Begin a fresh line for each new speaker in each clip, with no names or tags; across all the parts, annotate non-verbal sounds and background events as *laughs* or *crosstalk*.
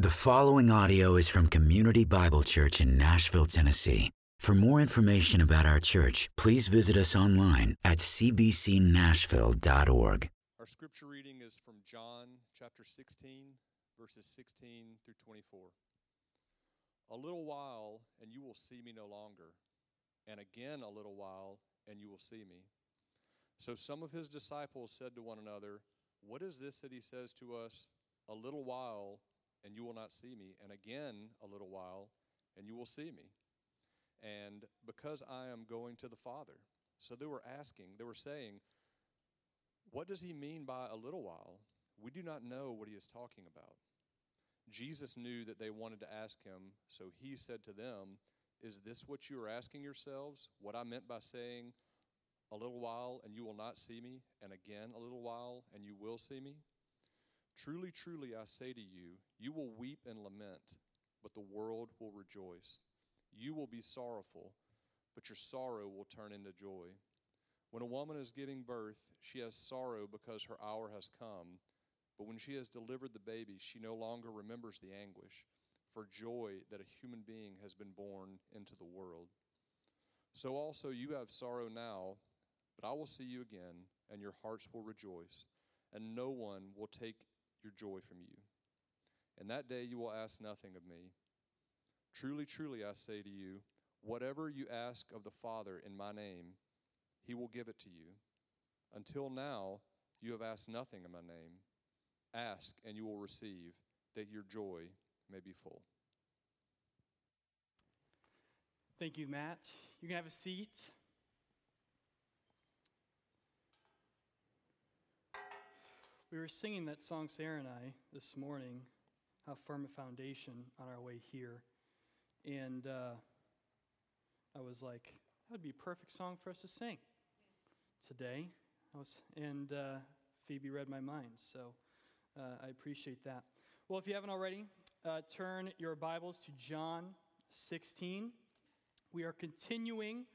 The following audio is from Community Bible Church in Nashville, Tennessee. For more information about our church, please visit us online at cbcnashville.org.
Our scripture reading is from John chapter 16, verses 16 through 24. A little while, and you will see me no longer, and again a little while, and you will see me. So some of his disciples said to one another, What is this that he says to us? A little while, and you will not see me, and again a little while, and you will see me. And because I am going to the Father. So they were asking, they were saying, What does he mean by a little while? We do not know what he is talking about. Jesus knew that they wanted to ask him, so he said to them, Is this what you are asking yourselves? What I meant by saying, A little while, and you will not see me, and again a little while, and you will see me? Truly, truly, I say to you, you will weep and lament, but the world will rejoice. You will be sorrowful, but your sorrow will turn into joy. When a woman is giving birth, she has sorrow because her hour has come. But when she has delivered the baby, she no longer remembers the anguish for joy that a human being has been born into the world. So also you have sorrow now, but I will see you again, and your hearts will rejoice, and no one will take your joy from you. And that day you will ask nothing of me. Truly, truly, I say to you, whatever you ask of the Father in my name, he will give it to you. Until now, you have asked nothing in my name. Ask, and you will receive, that your joy may be full.
Thank you, Matt. You can have a seat. We were singing that song, Sarah and I, this morning, How Firm a Foundation, on our way here. And uh, I was like, that would be a perfect song for us to sing today. I was, and uh, Phoebe read my mind, so uh, I appreciate that. Well, if you haven't already, uh, turn your Bibles to John 16. We are continuing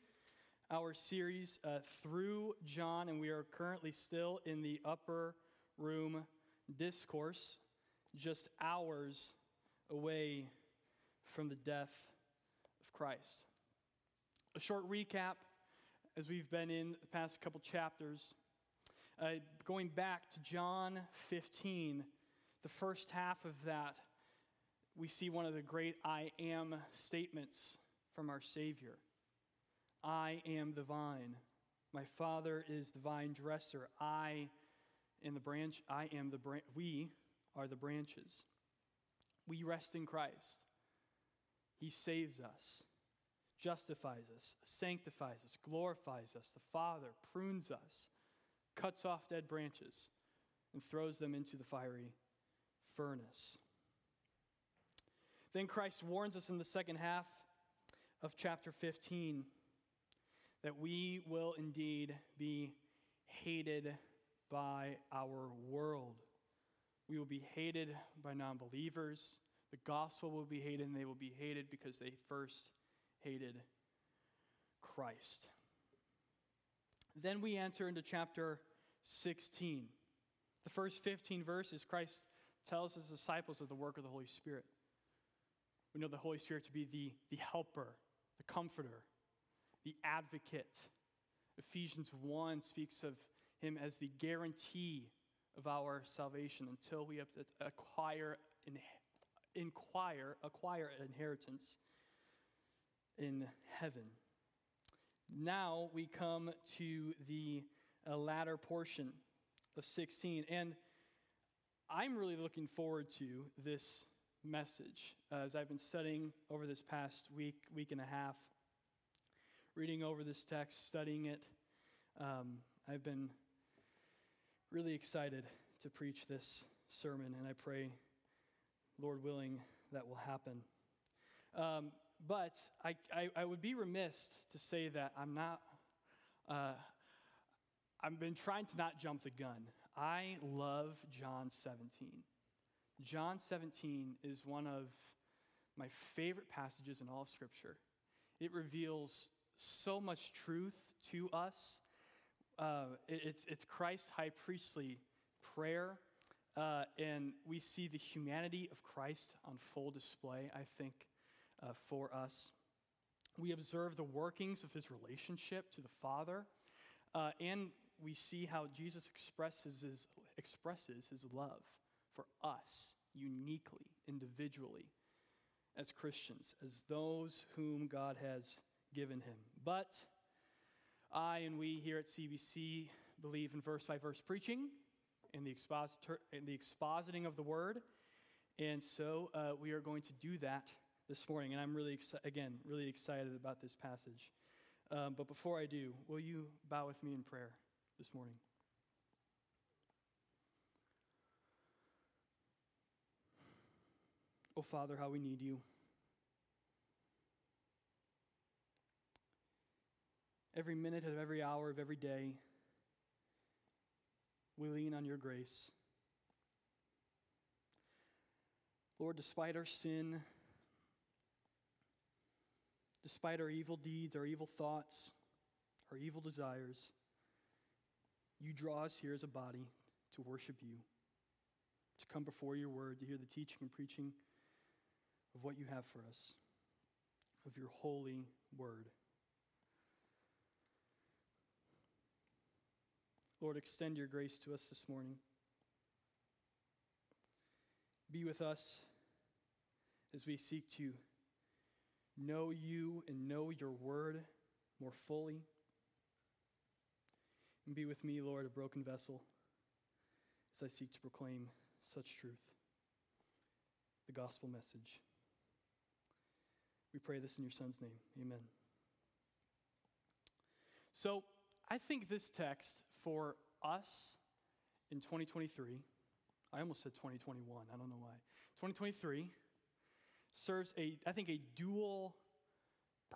our series uh, through John, and we are currently still in the upper room discourse, just hours away from the death of Christ. A short recap as we've been in the past couple chapters. Uh, going back to John 15, the first half of that, we see one of the great I am statements from our Savior I am the vine. My Father is the vine dresser. I in the branch, I am the branch, we are the branches. We rest in Christ. He saves us, justifies us, sanctifies us, glorifies us. The Father prunes us, cuts off dead branches, and throws them into the fiery furnace. Then Christ warns us in the second half of chapter 15 that we will indeed be hated by our world. We will be hated by non believers. The gospel will be hated, and they will be hated because they first hated Christ. Then we enter into chapter 16. The first 15 verses, Christ tells his disciples of the work of the Holy Spirit. We know the Holy Spirit to be the, the helper, the comforter, the advocate. Ephesians 1 speaks of him as the guarantee of our salvation until we acquire, inquire, acquire an inheritance in heaven. Now we come to the uh, latter portion of 16. And I'm really looking forward to this message uh, as I've been studying over this past week, week and a half, reading over this text, studying it. Um, I've been really excited to preach this sermon, and I pray, Lord willing, that will happen. Um, but I, I, I, would be remiss to say that I'm not, uh, I've been trying to not jump the gun. I love John 17. John 17 is one of my favorite passages in all of Scripture. It reveals so much truth to us uh, it's, it's Christ's high priestly prayer Uh, and we see the humanity of Christ on full display, I think, uh, for us. We observe the workings of his relationship to the Father, uh, and we see how Jesus expresses his, expresses his love for us uniquely, individually, as Christians, as those whom God has given him. But I and we here at CBC believe in verse by verse preaching in the, expositor, the expositing of the word. And so uh, we are going to do that this morning. And I'm really, exci- again, really excited about this passage. Um, but before I do, will you bow with me in prayer this morning? Oh, Father, how we need you. Every minute of every hour of every day, we lean on your grace. Lord, despite our sin, despite our evil deeds, our evil thoughts, our evil desires, you draw us here as a body to worship you, to come before your word, to hear the teaching and preaching of what you have for us, of your holy word. Lord, extend your grace to us this morning. Be with us as we seek to know you and know your word more fully. And be with me, Lord, a broken vessel, as I seek to proclaim such truth, the gospel message. We pray this in your Son's name. Amen. So, I think this text for us in 2023, I almost said 2021, I don't know why. 2023 serves a, I think, a dual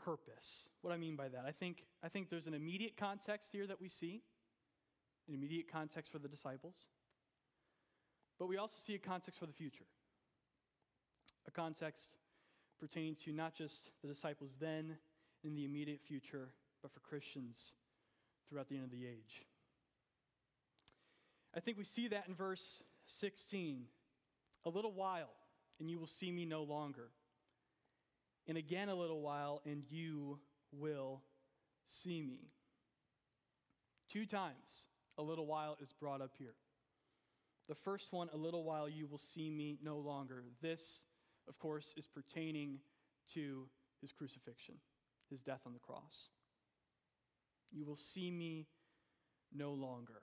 purpose. What I mean by that, I think, I think there's an immediate context here that we see, an immediate context for the disciples, but we also see a context for the future, a context pertaining to not just the disciples then in the immediate future, but for Christians throughout the end of the age. I think we see that in verse 16. A little while, and you will see me no longer. And again, a little while, and you will see me. Two times, a little while is brought up here. The first one, a little while, you will see me no longer. This, of course, is pertaining to his crucifixion, his death on the cross. You will see me no longer.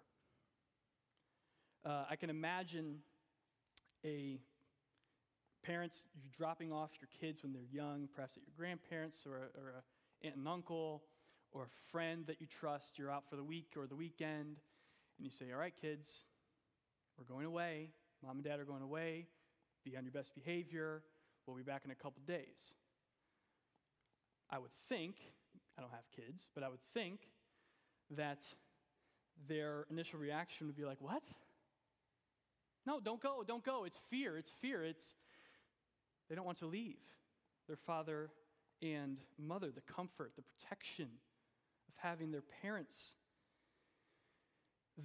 Uh, I can imagine a parents you dropping off your kids when they're young, perhaps at your grandparents or, or a aunt and uncle or a friend that you trust. You're out for the week or the weekend, and you say, "All right, kids, we're going away. Mom and Dad are going away. Be on your best behavior. We'll be back in a couple days." I would think, I don't have kids, but I would think that their initial reaction would be like, What? No, don't go, don't go. It's fear, it's fear. It's they don't want to leave their father and mother, the comfort, the protection of having their parents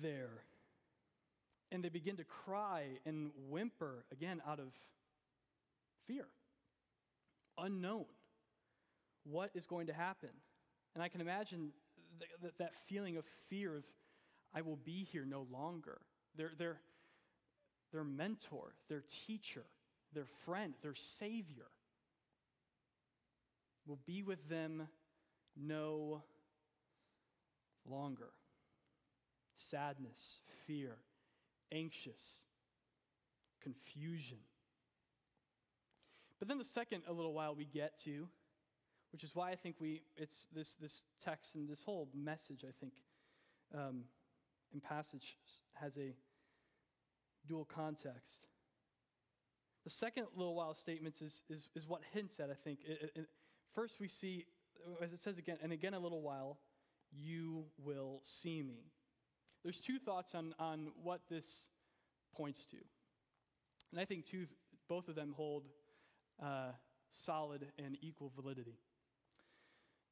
there. And they begin to cry and whimper again out of fear, unknown. What is going to happen? And I can imagine th- th- that feeling of fear of, I will be here no longer. Their, their, their mentor, their teacher, their friend, their savior will be with them no longer. Sadness, fear, anxious, confusion. But then the second a little while we get to, which is why I think we it's this this text and this whole message I think um, in passage has a dual context. The second little while statements is, is, is what hints at, I think. It, it, first, we see, as it says again, and again a little while, you will see me. There's two thoughts on, on what this points to. And I think two, both of them hold uh, solid and equal validity.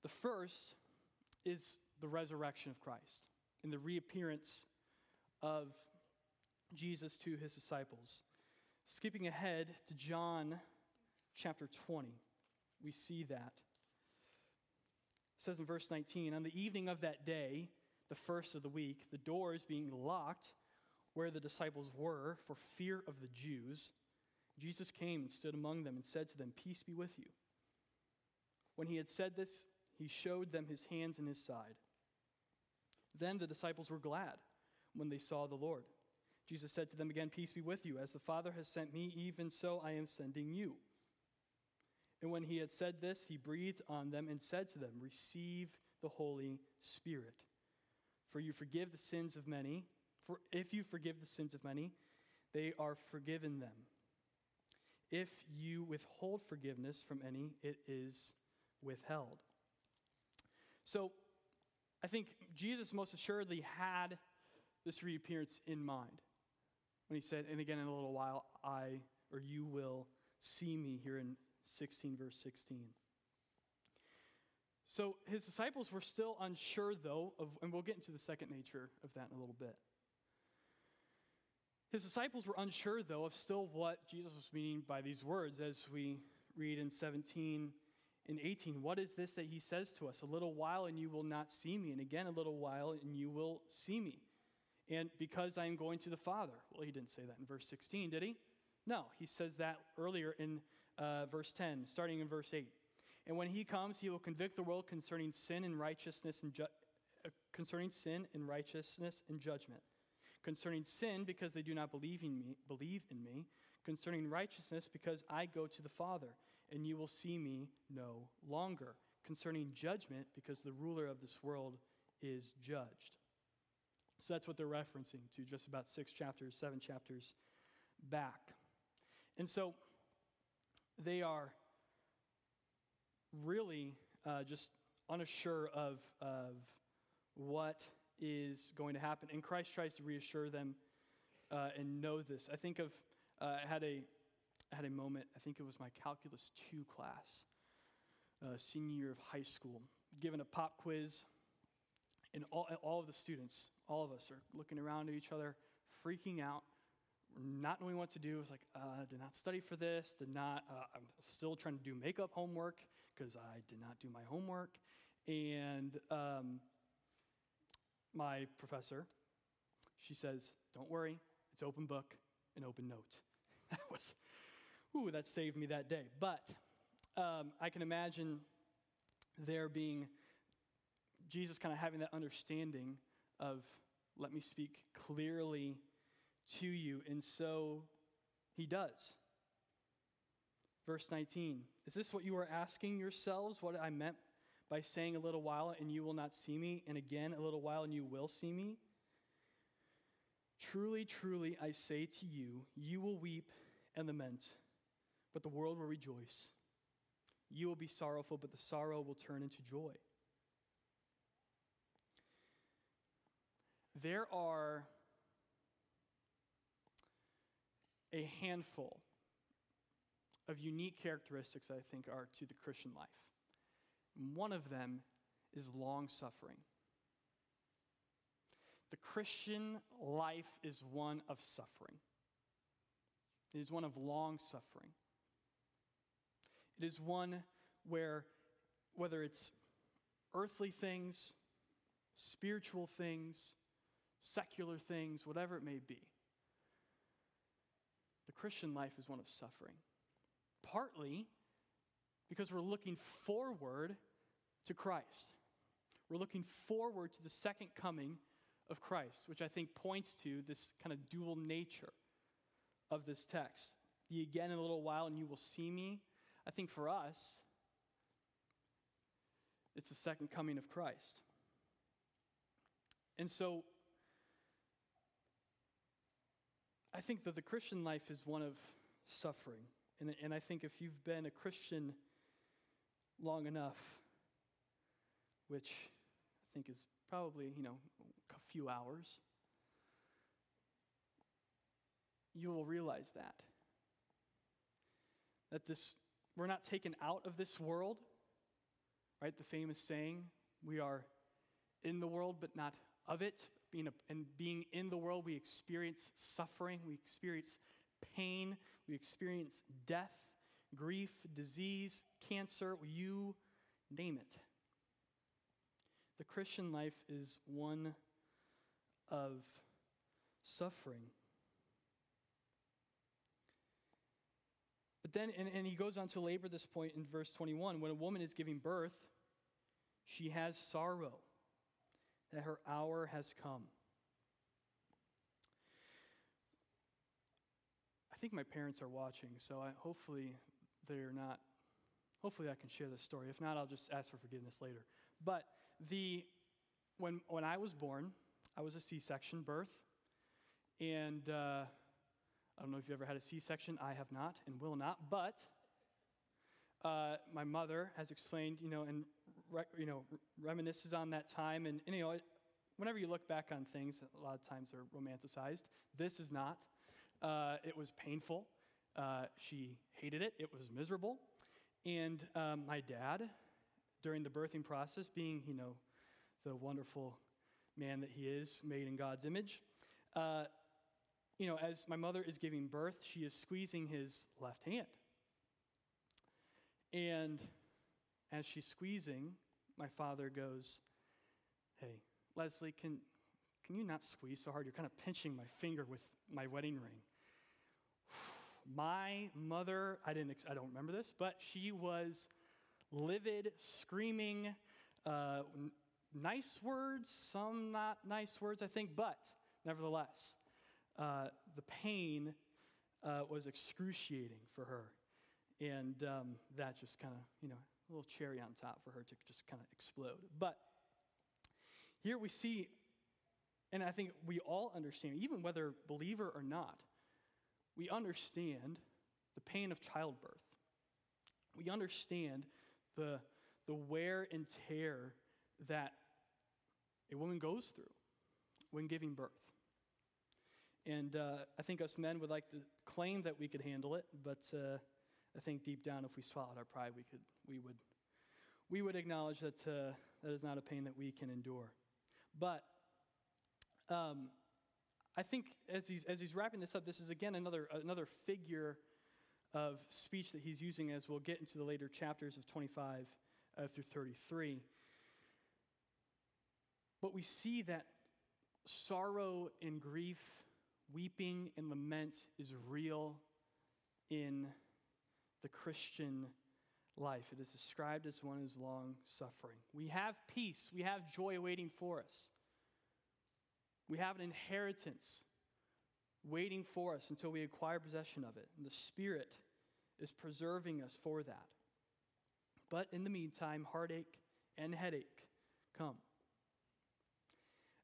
The first is the resurrection of Christ and the reappearance of Jesus to his disciples. Skipping ahead to John chapter 20, we see that. It says in verse 19 On the evening of that day, the first of the week, the doors being locked where the disciples were for fear of the Jews, Jesus came and stood among them and said to them, Peace be with you. When he had said this, he showed them his hands and his side. Then the disciples were glad when they saw the Lord. Jesus said to them again, Peace be with you. As the Father has sent me, even so I am sending you. And when he had said this, he breathed on them and said to them, Receive the Holy Spirit. For you forgive the sins of many, for if you forgive the sins of many, they are forgiven them. If you withhold forgiveness from any, it is withheld. So, I think Jesus most assuredly had this reappearance in mind when he said, And again, in a little while, I or you will see me here in 16, verse 16. So his disciples were still unsure, though, of, and we'll get into the second nature of that in a little bit. His disciples were unsure, though, of still what Jesus was meaning by these words as we read in 17 and 18. What is this that he says to us? A little while and you will not see me, and again a little while and you will see me. And because I am going to the Father. Well, he didn't say that in verse 16, did he? No, he says that earlier in uh, verse 10, starting in verse 8. And when he comes, he will convict the world concerning sin and righteousness and ju- uh, concerning sin and righteousness and judgment. Concerning sin, because they do not believe in me, believe in me. Concerning righteousness, because I go to the Father, and you will see me no longer. Concerning judgment, because the ruler of this world is judged. So that's what they're referencing to just about six chapters, seven chapters back. And so they are really uh, just unsure of, of what is going to happen. And Christ tries to reassure them uh, and know this. I think of, uh, I had a, I had a moment, I think it was my Calculus 2 class, uh, senior year of high school, given a pop quiz. And all, all of the students, all of us are looking around at each other, freaking out, not knowing what to do. It's like, uh, did not study for this, did not, uh, I'm still trying to do makeup homework because I did not do my homework. And um, my professor, she says, don't worry, it's open book and open note. *laughs* That was, ooh, that saved me that day. But um, I can imagine there being Jesus kind of having that understanding of, let me speak clearly to you. And so he does. Verse 19 Is this what you are asking yourselves? What I meant by saying a little while and you will not see me, and again a little while and you will see me? Truly, truly, I say to you, you will weep and lament, but the world will rejoice. You will be sorrowful, but the sorrow will turn into joy. There are a handful of unique characteristics that I think are to the Christian life. One of them is long suffering. The Christian life is one of suffering. It is one of long suffering. It is one where, whether it's earthly things, spiritual things, secular things, whatever it may be, the Christian life is one of suffering. Partly because we're looking forward to Christ. We're looking forward to the second coming of Christ, which I think points to this kind of dual nature of this text. Ye again in a little while, and you will see me. I think for us, it's the second coming of Christ. And so I think that the Christian life is one of suffering. And, and I think if you've been a Christian long enough, which I think is probably, you know, a few hours, you will realize that. That this, we're not taken out of this world, right? The famous saying, we are in the world but not of it. Being a, and being in the world, we experience suffering, we experience pain, we experience death, grief, disease, cancer, you name it. The Christian life is one of suffering. But then, and, and he goes on to labor this point in verse 21 when a woman is giving birth, she has sorrow that her hour has come. I think my parents are watching, so I, hopefully they're not. Hopefully I can share this story. If not, I'll just ask for forgiveness later. But the when when I was born, I was a C-section birth, and uh, I don't know if you ever had a C-section. I have not and will not. But uh, my mother has explained, you know, and you know, reminisces on that time, and, and you know, whenever you look back on things, a lot of times they're romanticized. This is not. Uh, it was painful. Uh, she hated it. It was miserable. And um, my dad, during the birthing process, being, you know, the wonderful man that he is, made in God's image, uh, you know, as my mother is giving birth, she is squeezing his left hand. And as she's squeezing, my father goes, Hey, Leslie, can, can you not squeeze so hard? You're kind of pinching my finger with my wedding ring. *sighs* My mother, I didn't, I don't remember this, but she was livid, screaming, uh, n- nice words, some not nice words, I think, but nevertheless, uh, the pain uh, was excruciating for her. And um, that just kind of, you know, a little cherry on top for her to just kind of explode. But here we see, and I think we all understand, even whether believer or not, we understand the pain of childbirth. We understand the, the wear and tear that a woman goes through when giving birth. And uh, I think us men would like to claim that we could handle it, but uh, I think deep down, if we swallowed our pride, we, could, we, would, we would acknowledge that uh, that is not a pain that we can endure. But um, I think as he's, as he's wrapping this up, this is again another, another figure of speech that he's using as we'll get into the later chapters of 25 uh, through 33. But we see that sorrow and grief, weeping and lament is real in the Christian life. It is described as one who's long suffering. We have peace, we have joy waiting for us. We have an inheritance waiting for us until we acquire possession of it. And the Spirit is preserving us for that. But in the meantime, heartache and headache come.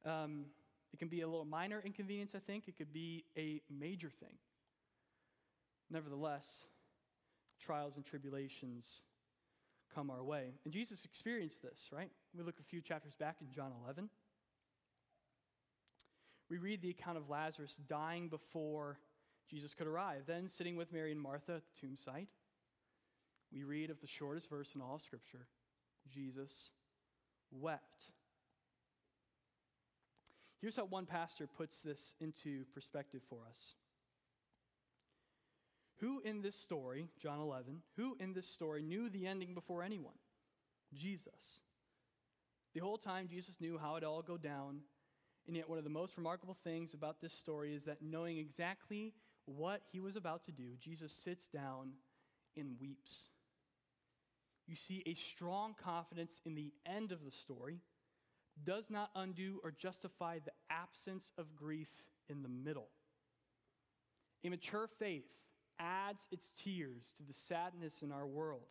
Um, it can be a little minor inconvenience, I think. It could be a major thing. Nevertheless, trials and tribulations come our way. And Jesus experienced this, right? We look a few chapters back in John 11 we read the account of Lazarus dying before Jesus could arrive. Then, sitting with Mary and Martha at the tomb site, we read of the shortest verse in all of Scripture Jesus wept. Here's how one pastor puts this into perspective for us. Who in this story, John 11, who in this story knew the ending before anyone? Jesus. The whole time, Jesus knew how it all go down and yet, one of the most remarkable things about this story is that knowing exactly what he was about to do, Jesus sits down and weeps. You see, a strong confidence in the end of the story does not undo or justify the absence of grief in the middle. A mature faith adds its tears to the sadness in our world.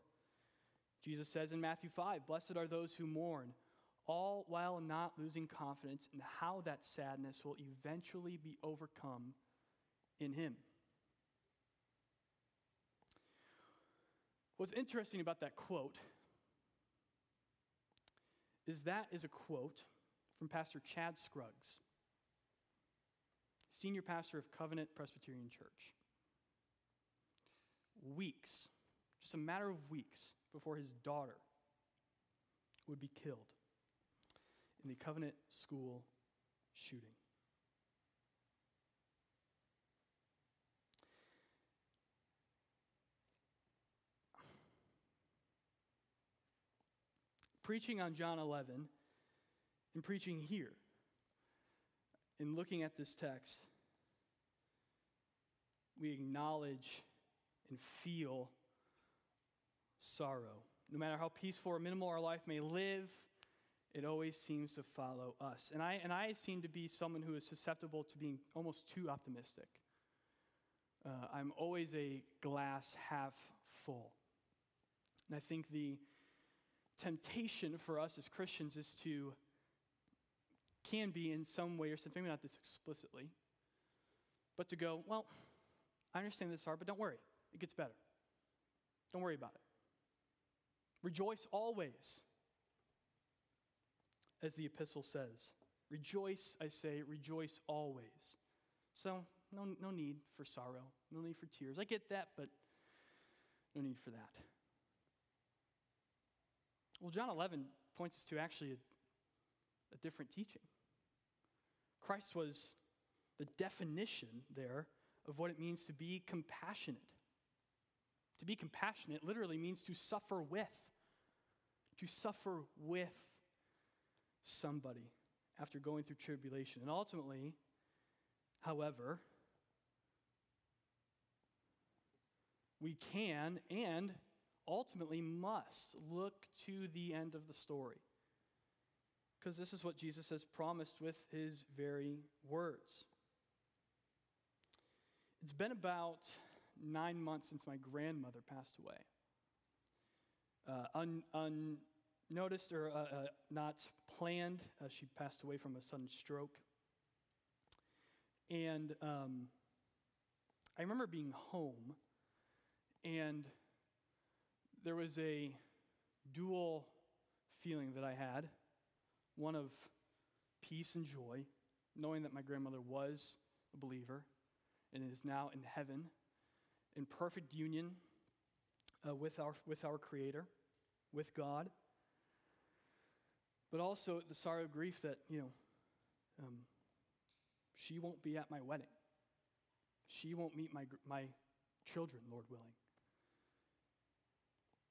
Jesus says in Matthew 5 Blessed are those who mourn all while not losing confidence in how that sadness will eventually be overcome in Him. What's interesting about that quote is that is a quote from Pastor Chad Scruggs, senior pastor of Covenant Presbyterian Church. Weeks, just a matter of weeks before his daughter would be killed in the Covenant School shooting. Preaching on John 11 and preaching here, in looking at this text, we acknowledge and feel sorrow. No matter how peaceful or minimal our life may live, it always seems to follow us. And I, and I seem to be someone who is susceptible to being almost too optimistic. Uh, I'm always a glass half full. And I think the temptation for us as Christians is to, can be in some way or sense, maybe not this explicitly, but to go, well, I understand this is hard, but don't worry, it gets better. Don't worry about it. Rejoice always, as the epistle says. Rejoice, I say, rejoice always. So, no, no need for sorrow, no need for tears. I get that, but no need for that. Well, John 11 points us to actually a, a different teaching. Christ was the definition there of what it means to be compassionate. To be compassionate literally means to suffer with, to suffer with somebody after going through tribulation. And ultimately, however, we can and ultimately must look to the end of the story. Because this is what Jesus has promised with his very words. It's been about nine months since my grandmother passed away. Uh, un, unnoticed or uh, uh, not planned, uh, she passed away from a sudden stroke. And um, I remember being home, and there was a dual feeling that I had one of peace and joy, knowing that my grandmother was a believer and is now in heaven in perfect union uh, with, our, with our Creator, with God. But also the sorrow of grief that, you know, um, she won't be at my wedding. She won't meet my, my children, Lord willing.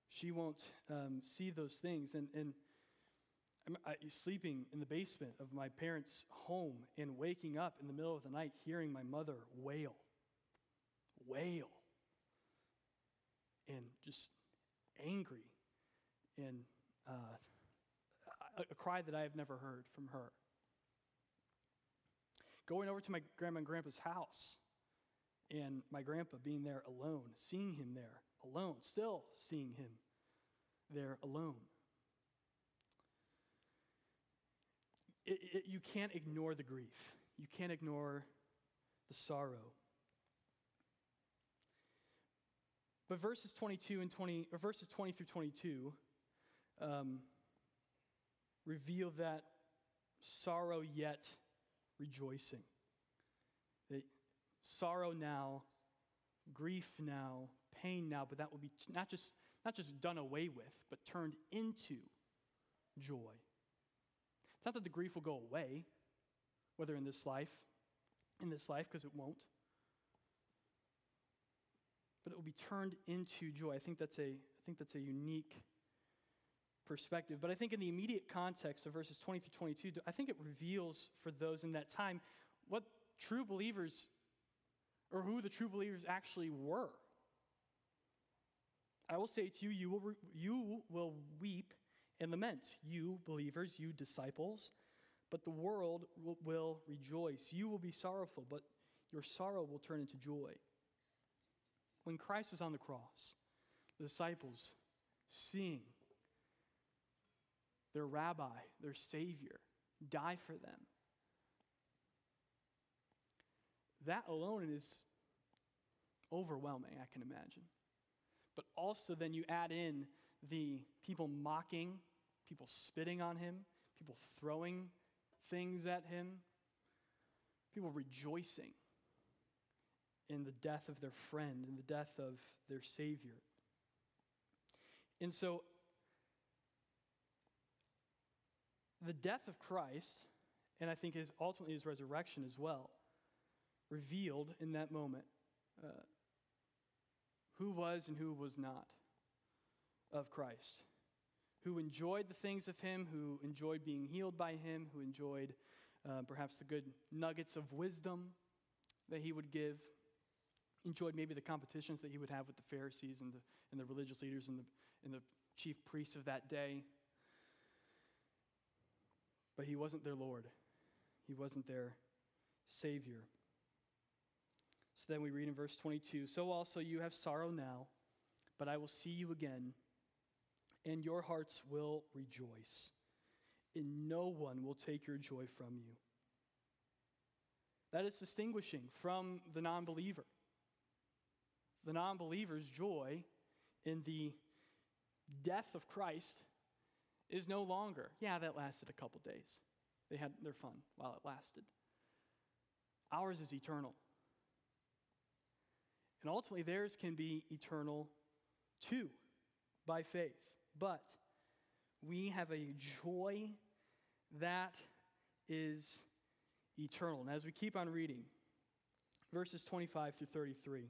She won't um, see those things. And, and I'm I, sleeping in the basement of my parents' home and waking up in the middle of the night hearing my mother wail, wail, and just angry, and uh, a, cry that I have never heard from her. Going over to my grandma and grandpa's house, and my grandpa being there alone, seeing him there alone, still seeing him there alone. It, it, you can't ignore the grief, you can't ignore the sorrow. But verses 22 and 20, or verses 20 through 22 um, reveal that sorrow yet rejoicing. That sorrow now, grief now, pain now, but that will be not just, not just done away with, but turned into joy. It's not that the grief will go away, whether in this life, in this life, because it won't. But it will be turned into joy. I think that's a, I think that's a unique perspective. But I think in the immediate context of verses 20 through 22, I think it reveals for those in that time what true believers or who the true believers actually were. I will say to you, you will, you will weep and lament, you believers, you disciples, but the world will, will rejoice. You will be sorrowful, but your sorrow will turn into joy. When Christ was on the cross, the disciples seeing their rabbi, their Savior, die for them. That alone is overwhelming, I can imagine. But also, then you add in the people mocking, people spitting on him, people throwing things at him, people rejoicing in the death of their friend, in the death of their Savior. And so, the death of Christ and I think his ultimately his resurrection as well, revealed in that moment uh, who was and who was not of Christ, who enjoyed the things of him, who enjoyed being healed by him, who enjoyed uh, perhaps the good nuggets of wisdom that he would give, enjoyed maybe the competitions that he would have with the Pharisees and the, and the religious leaders and the, and the chief priests of that day. But he wasn't their Lord, he wasn't their Savior. So then we read in verse 22 So also you have sorrow now, but I will see you again, and your hearts will rejoice, and no one will take your joy from you. That is distinguishing from the non believer. The non believer's joy in the death of Christ is no longer, yeah, that lasted a couple days. They had their fun while it lasted. Ours is eternal. And ultimately, theirs can be eternal too by faith. But we have a joy that is eternal. And as we keep on reading, verses 25 through 33.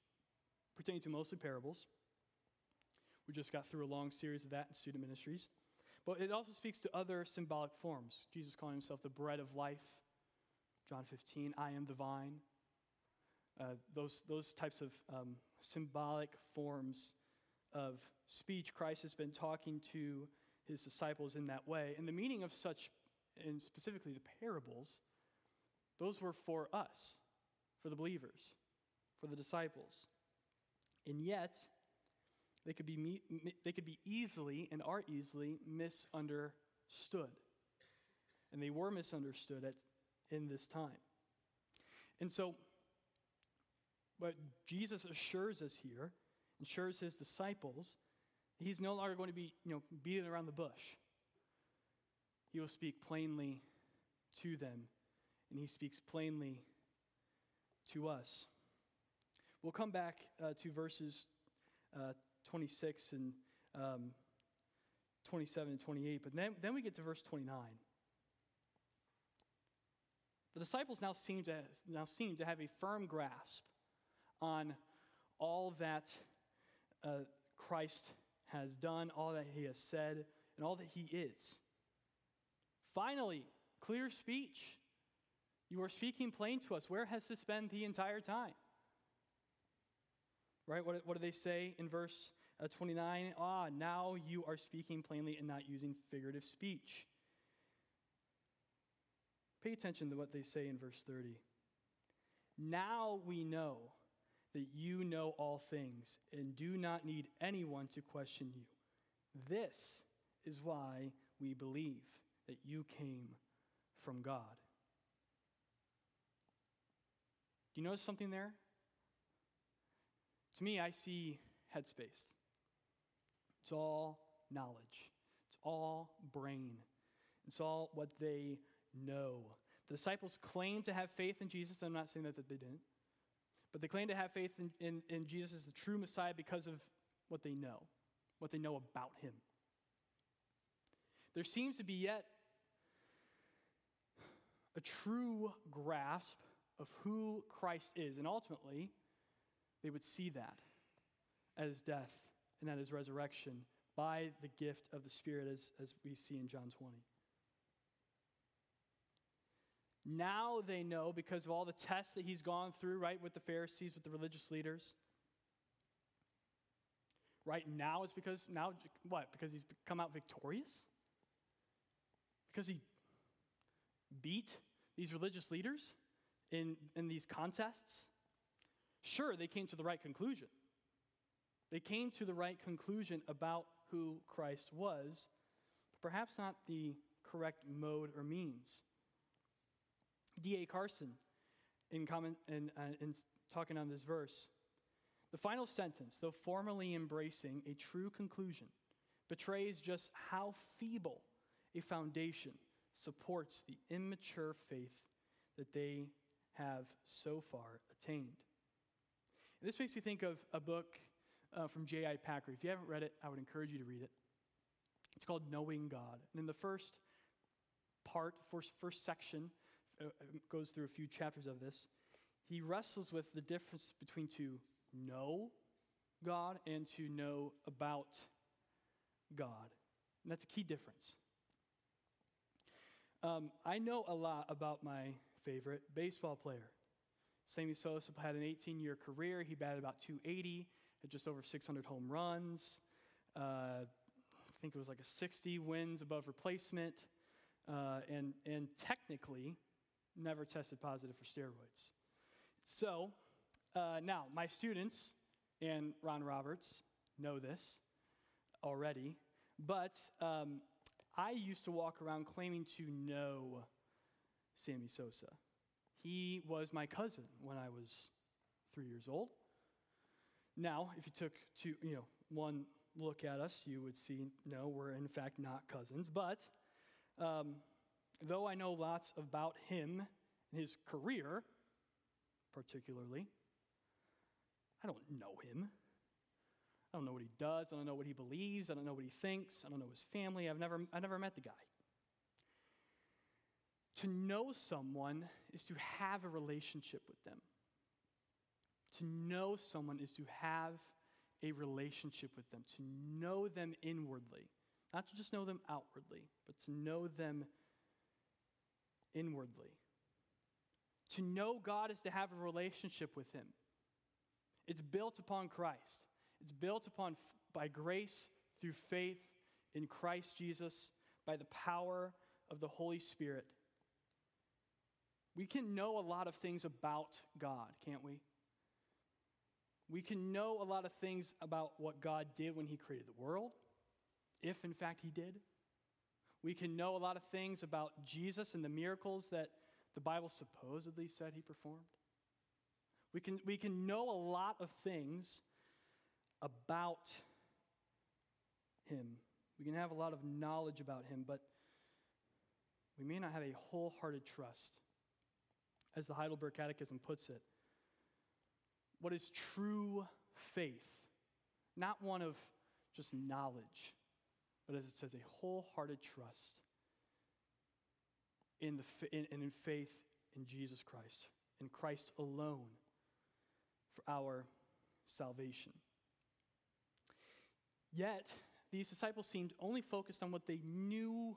pertaining to mostly parables. We just got through a long series of that in student ministries. But it also speaks to other symbolic forms. Jesus calling himself the bread of life. John 15, I am the vine. Uh, those, those types of um, symbolic forms of speech, Christ has been talking to his disciples in that way. And the meaning of such, and specifically the parables, those were for us, for the believers, for the disciples. And yet, they could be, they could be easily and are easily misunderstood. And they were misunderstood at, in this time. And so, what Jesus assures us here, assures his disciples, he's no longer going to be you know, beating around the bush. He will speak plainly to them, and he speaks plainly to us. We'll come back uh, to verses uh, 26 and um, 27 and 28, but then, then we get to verse 29. The disciples now seem, to, now seem to have a firm grasp on all that uh, Christ has done, all that he has said, and all that he is. Finally, clear speech. You are speaking plain to us. Where has this been the entire time? Right? What, what do they say in verse uh, 29? Ah, now you are speaking plainly and not using figurative speech. Pay attention to what they say in verse 30. Now we know that you know all things and do not need anyone to question you. This is why we believe that you came from God. Do you notice something there? To me, I see headspace. It's all knowledge, it's all brain, it's all what they know. The disciples claim to have faith in Jesus. I'm not saying that, that they didn't. But they claim to have faith in, in, in Jesus as the true Messiah because of what they know, what they know about him. There seems to be yet a true grasp of who Christ is. And ultimately, they would see that at his death and at his resurrection by the gift of the Spirit, as, as we see in John 20. Now they know because of all the tests that he's gone through, right, with the Pharisees, with the religious leaders. Right now it's because, now, what? Because he's come out victorious? Because he beat these religious leaders in, in these contests? Sure, they came to the right conclusion. They came to the right conclusion about who Christ was, but perhaps not the correct mode or means. D.A. Carson, in, comment, in, uh, in talking on this verse, the final sentence, though formally embracing a true conclusion, betrays just how feeble a foundation supports the immature faith that they have so far attained. This makes me think of a book uh, from J.I. Packer. If you haven't read it, I would encourage you to read it. It's called Knowing God. And in the first part, first, first section, uh, goes through a few chapters of this, he wrestles with the difference between to know God and to know about God. And that's a key difference. Um, I know a lot about my favorite baseball player. Sammy Sosa had an 18 year career. He batted about 280, had just over 600 home runs. Uh, I think it was like a 60 wins above replacement, uh, and, and technically never tested positive for steroids. So uh, now, my students and Ron Roberts know this already, but um, I used to walk around claiming to know Sammy Sosa. He was my cousin when I was three years old. Now, if you took two, you know, one look at us, you would see no, we're in fact not cousins. But um, though I know lots about him and his career, particularly, I don't know him. I don't know what he does. I don't know what he believes. I don't know what he thinks. I don't know his family. I've never, I've never met the guy. To know someone is to have a relationship with them. To know someone is to have a relationship with them, to know them inwardly. Not to just know them outwardly, but to know them inwardly. To know God is to have a relationship with Him. It's built upon Christ. It's built upon by grace through faith in Christ Jesus by the power of the Holy Spirit. We can know a lot of things about God, can't we? We can know a lot of things about what God did when He created the world, if in fact He did. We can know a lot of things about Jesus and the miracles that the Bible supposedly said He performed. We can, we can know a lot of things about Him. We can have a lot of knowledge about Him, but we may not have a wholehearted trust as the Heidelberg Catechism puts it, what is true faith? Not one of just knowledge, but as it says, a wholehearted trust in, the, in, and in faith in Jesus Christ, in Christ alone for our salvation. Yet, these disciples seemed only focused on what they knew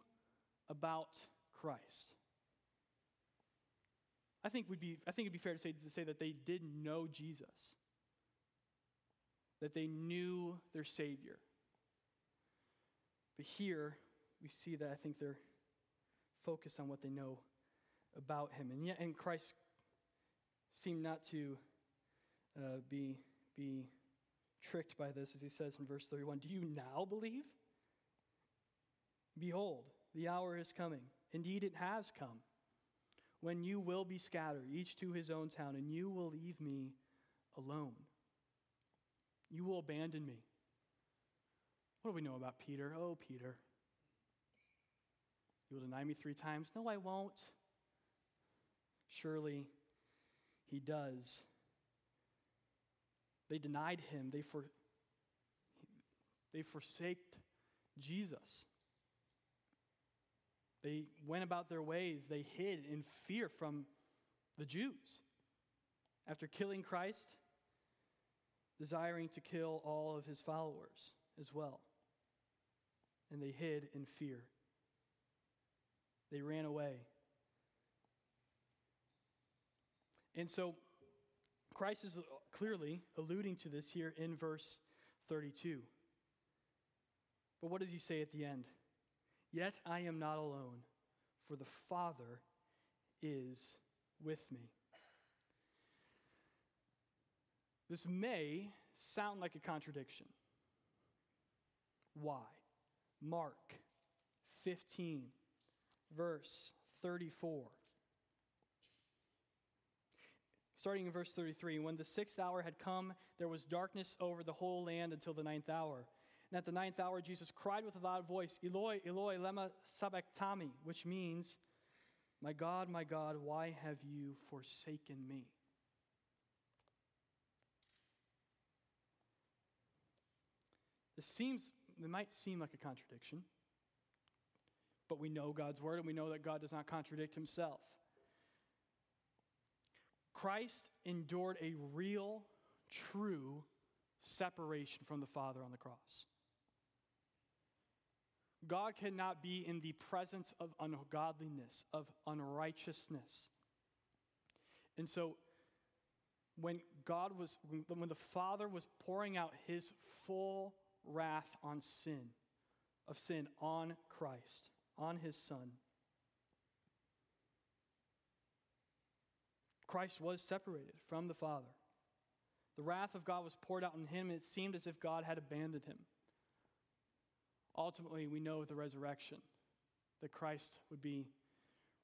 about Christ. I think, would be, I think it'd be fair to say, to say that they did know Jesus, that they knew their Savior. But here, we see that I think they're focused on what they know about Him. And yet, and Christ seemed not to uh, be, be tricked by this, as He says in verse 31 Do you now believe? Behold, the hour is coming. Indeed, it has come when you will be scattered, each to his own town, and you will leave me alone. You will abandon me. What do we know about Peter? Oh, Peter. You will deny me three times? No, I won't. Surely he does. They denied him, they, for, they forsaked Jesus. They went about their ways. They hid in fear from the Jews. After killing Christ, desiring to kill all of his followers as well. And they hid in fear. They ran away. And so Christ is clearly alluding to this here in verse 32. But what does he say at the end? Yet I am not alone, for the Father is with me. This may sound like a contradiction. Why? Mark 15, verse 34. Starting in verse 33 When the sixth hour had come, there was darkness over the whole land until the ninth hour. And at the ninth hour, Jesus cried with a loud voice, Eloi, Eloi, lema sabachthani, which means, My God, my God, why have you forsaken me? This seems, it might seem like a contradiction, but we know God's word and we know that God does not contradict himself. Christ endured a real, true separation from the Father on the cross. God cannot be in the presence of ungodliness, of unrighteousness. And so, when God was, when the Father was pouring out his full wrath on sin, of sin on Christ, on his Son, Christ was separated from the Father. The wrath of God was poured out on him, and it seemed as if God had abandoned him. Ultimately, we know the resurrection that Christ would be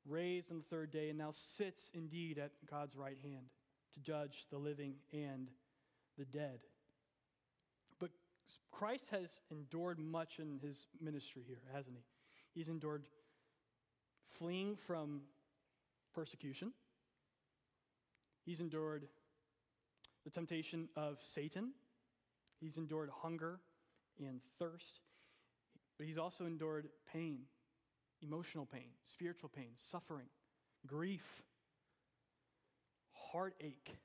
raised on the third day and now sits indeed at God's right hand to judge the living and the dead. But Christ has endured much in his ministry here, hasn't he? He's endured fleeing from persecution, he's endured the temptation of Satan, he's endured hunger and thirst. But he's also endured pain, emotional pain, spiritual pain, suffering, grief, heartache.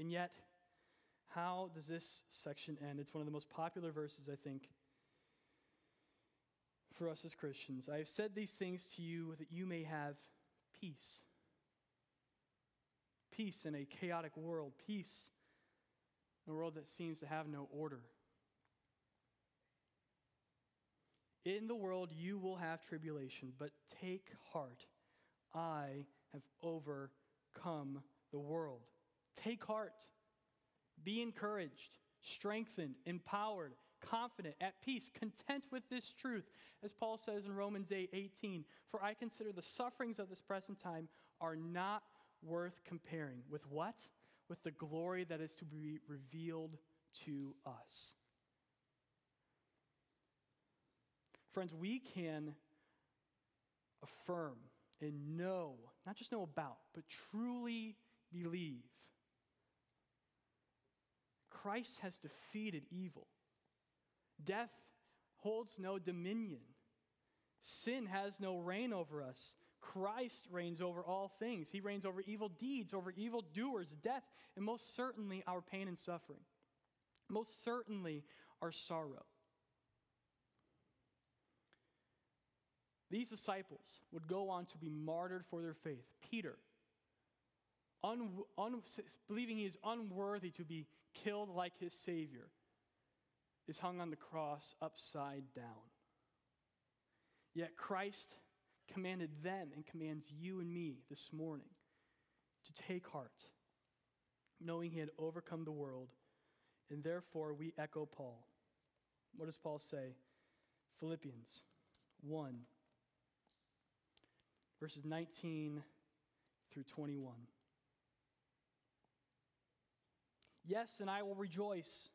And yet, how does this section end? It's one of the most popular verses, I think, for us as Christians. I have said these things to you that you may have peace. Peace in a chaotic world, peace in a world that seems to have no order. In the world you will have tribulation, but take heart. I have overcome the world. Take heart. Be encouraged, strengthened, empowered, confident, at peace, content with this truth. As Paul says in Romans 8 18, for I consider the sufferings of this present time are not worth comparing with what? With the glory that is to be revealed to us. Friends, we can affirm and know, not just know about, but truly believe Christ has defeated evil. Death holds no dominion. Sin has no reign over us. Christ reigns over all things. He reigns over evil deeds, over evil doers, death, and most certainly our pain and suffering. Most certainly our sorrow. These disciples would go on to be martyred for their faith. Peter, un, un, believing he is unworthy to be killed like his Savior, is hung on the cross upside down. Yet Christ commanded them and commands you and me this morning to take heart, knowing he had overcome the world, and therefore we echo Paul. What does Paul say? Philippians 1 verses 19 through 21. Yes, and I will rejoice,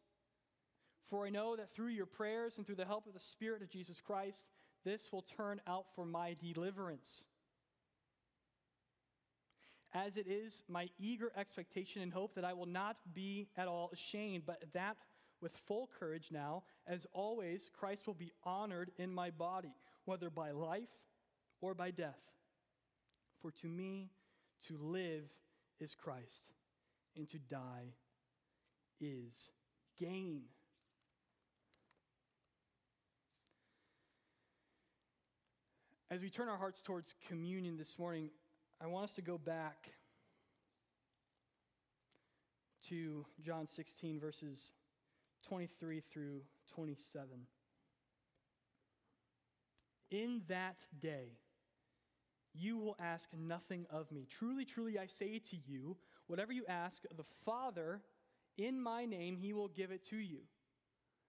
for I know that through your prayers and through the help of the Spirit of Jesus Christ, this will turn out for my deliverance. As it is my eager expectation and hope that I will not be at all ashamed, but that with full courage now, as always, Christ will be honored in my body, whether by life or by death. For to me, to live is Christ, and to die is gain. As we turn our hearts towards communion this morning, I want us to go back to John 16, verses 23 through 27. In that day, you will ask nothing of me. Truly, truly, I say to you, whatever you ask the Father in my name, he will give it to you.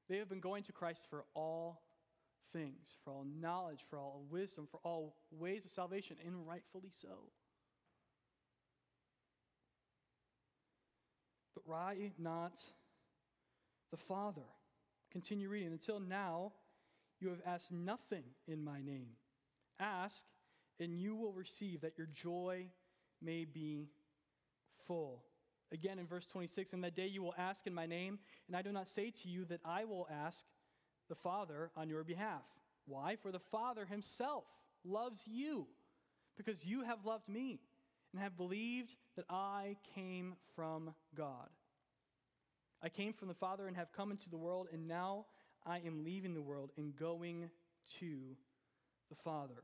They have been going to Christ for all things, for all knowledge, for all wisdom, for all ways of salvation, and rightfully so. But why not the Father? Continue reading. Until now, you have asked nothing in my name. Ask, and you will receive, that your joy may be full. Again in verse 26, in that day you will ask in my name, and I do not say to you that I will ask the Father on your behalf. Why? For the Father himself loves you, because you have loved me and have believed that I came from God. I came from the Father and have come into the world, and now I am leaving the world and going to the Father.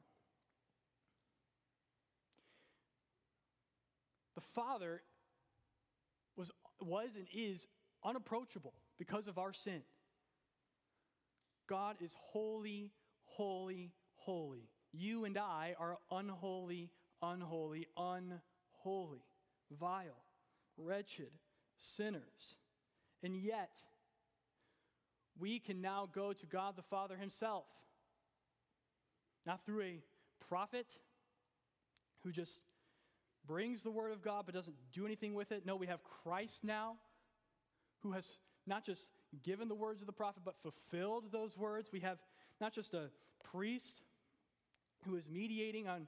The Father was, was and is unapproachable because of our sin. God is holy, holy, holy. You and I are unholy, unholy, unholy, vile, wretched sinners. And yet, we can now go to God the Father Himself. Not through a prophet who just brings the Word of God but doesn't do anything with it. No, we have Christ now who has not just given the words of the prophet but fulfilled those words. We have not just a priest who is mediating on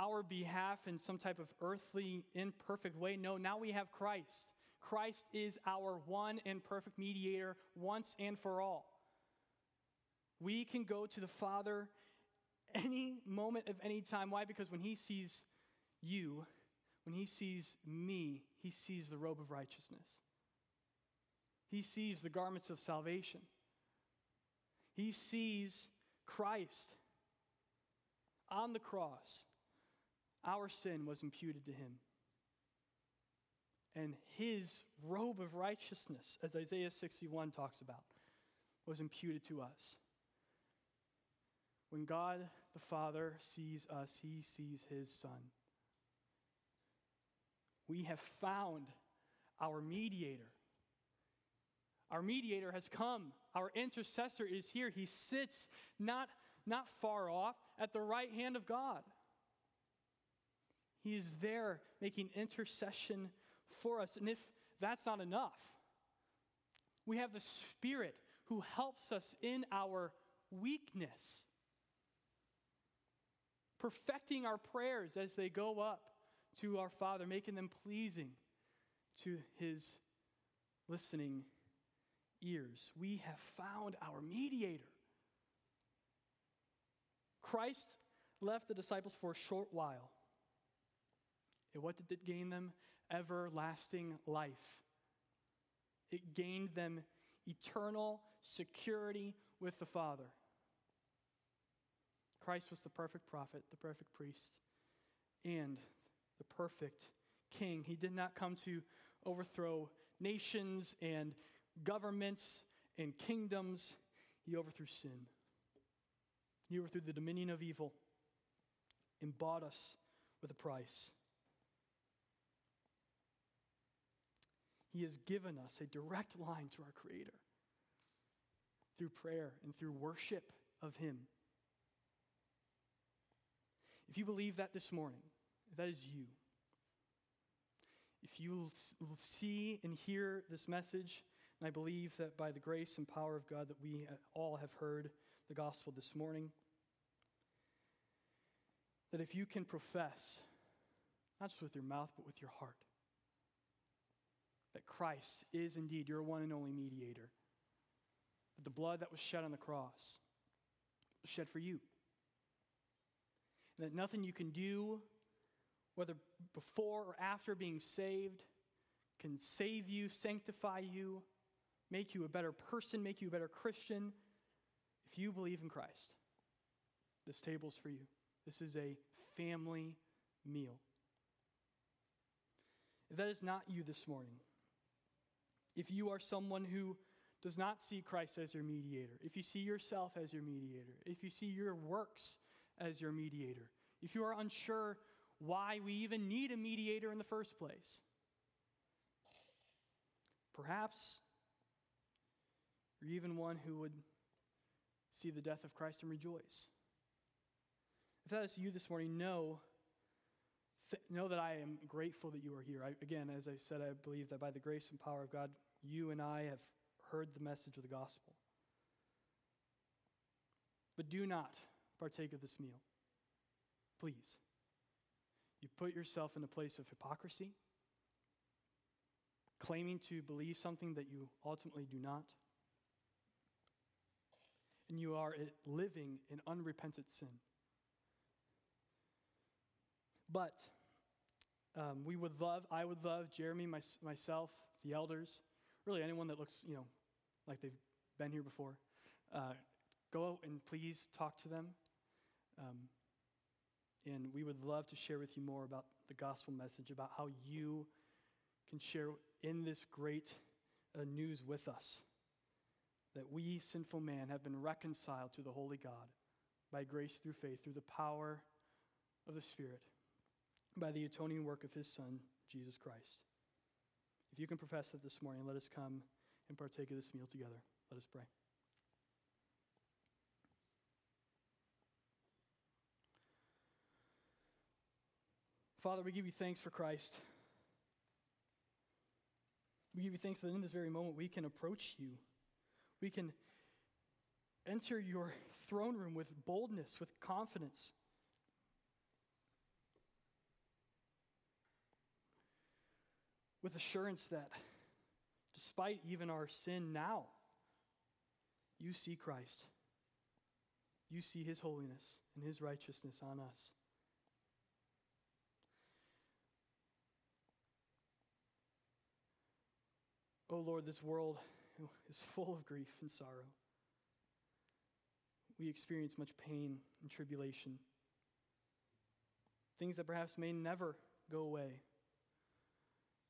our behalf in some type of earthly, imperfect way. No, now we have Christ. Christ is our one and perfect mediator once and for all. We can go to the Father any moment of any time. Why? Because when He sees you, when He sees me, He sees the robe of righteousness. He sees the garments of salvation. He sees Christ on the cross. Our sin was imputed to him. And his robe of righteousness, as Isaiah 61 talks about, was imputed to us. When God the Father sees us, he sees his Son. We have found our mediator. Our mediator has come. Our intercessor is here. He sits not, not far off at the right hand of God. He is there making intercession for us. And if that's not enough, we have the Spirit who helps us in our weakness, perfecting our prayers as they go up to our Father, making them pleasing to His listening ears. We have found our mediator. Christ left the disciples for a short while. And what did it gain them? Everlasting life. It gained them eternal security with the Father. Christ was the perfect prophet, the perfect priest, and the perfect king. He did not come to overthrow nations and governments and kingdoms, he overthrew sin. He overthrew the dominion of evil and bought us with a price. He has given us a direct line to our Creator through prayer and through worship of Him. If you believe that this morning, that is you, if you see and hear this message, and I believe that by the grace and power of God that we uh, all have heard the gospel this morning, that if you can profess, not just with your mouth, but with your heart, that Christ is indeed your one and only mediator, that the blood that was shed on the cross was shed for you, and that nothing you can do, whether before or after being saved, can save you, sanctify you, make you a better person, make you a better Christian, if you believe in Christ. This table's for you. This is a family meal. If that is not you this morning, if you are someone who does not see Christ as your mediator, if you see yourself as your mediator, if you see your works as your mediator, if you are unsure why we even need a mediator in the first place, perhaps or even one who would see the death of Christ and rejoice. If that is you this morning, know, th- know that I am grateful that you are here. I, again, as I said, I believe that by the grace and power of God, you and I have heard the message of the gospel. But do not partake of this meal. Please. You put yourself in a place of hypocrisy, claiming to believe something that you ultimately do not. And you are living in unrepentant sin. But um, we would love, I would love Jeremy, my, myself, the elders, really anyone that looks, you know, like they've been here before. Uh, go and please talk to them. Um, and we would love to share with you more about the gospel message, about how you can share in this great uh, news with us that we, sinful man, have been reconciled to the Holy God by grace through faith, through the power of the Spirit, by the atoning work of His Son, Jesus Christ. If you can profess that this morning, let us come and partake of this meal together. Let us pray. Father, we give you thanks for Christ. We give you thanks that in this very moment we can approach you. We can enter your throne room with boldness, with confidence. With assurance that despite even our sin now, you see Christ. You see his holiness and his righteousness on us. Oh Lord, this world is full of grief and sorrow. We experience much pain and tribulation. Things that perhaps may never go away.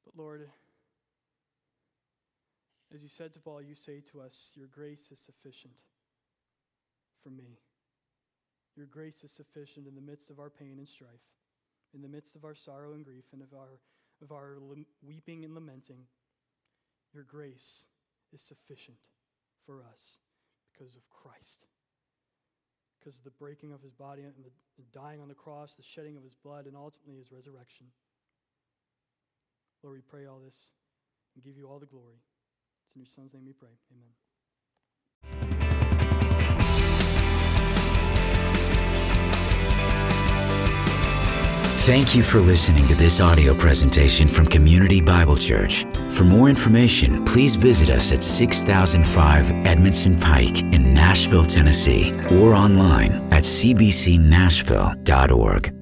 But Lord, as you said to Paul, you say to us, Your grace is sufficient for me. Your grace is sufficient in the midst of our pain and strife, in the midst of our sorrow and grief, and of our, of our weeping and lamenting. Your grace is sufficient for us because of Christ. Because of the breaking of his body and the dying on the cross, the shedding of his blood, and ultimately his resurrection. Lord, we pray all this and give you all the glory. It's in your Son's name we pray. Amen.
Thank you for listening to this audio presentation from Community Bible Church. For more information, please visit us at 6005 Edmondson Pike in Nashville, Tennessee, or online at cbcnashville.org.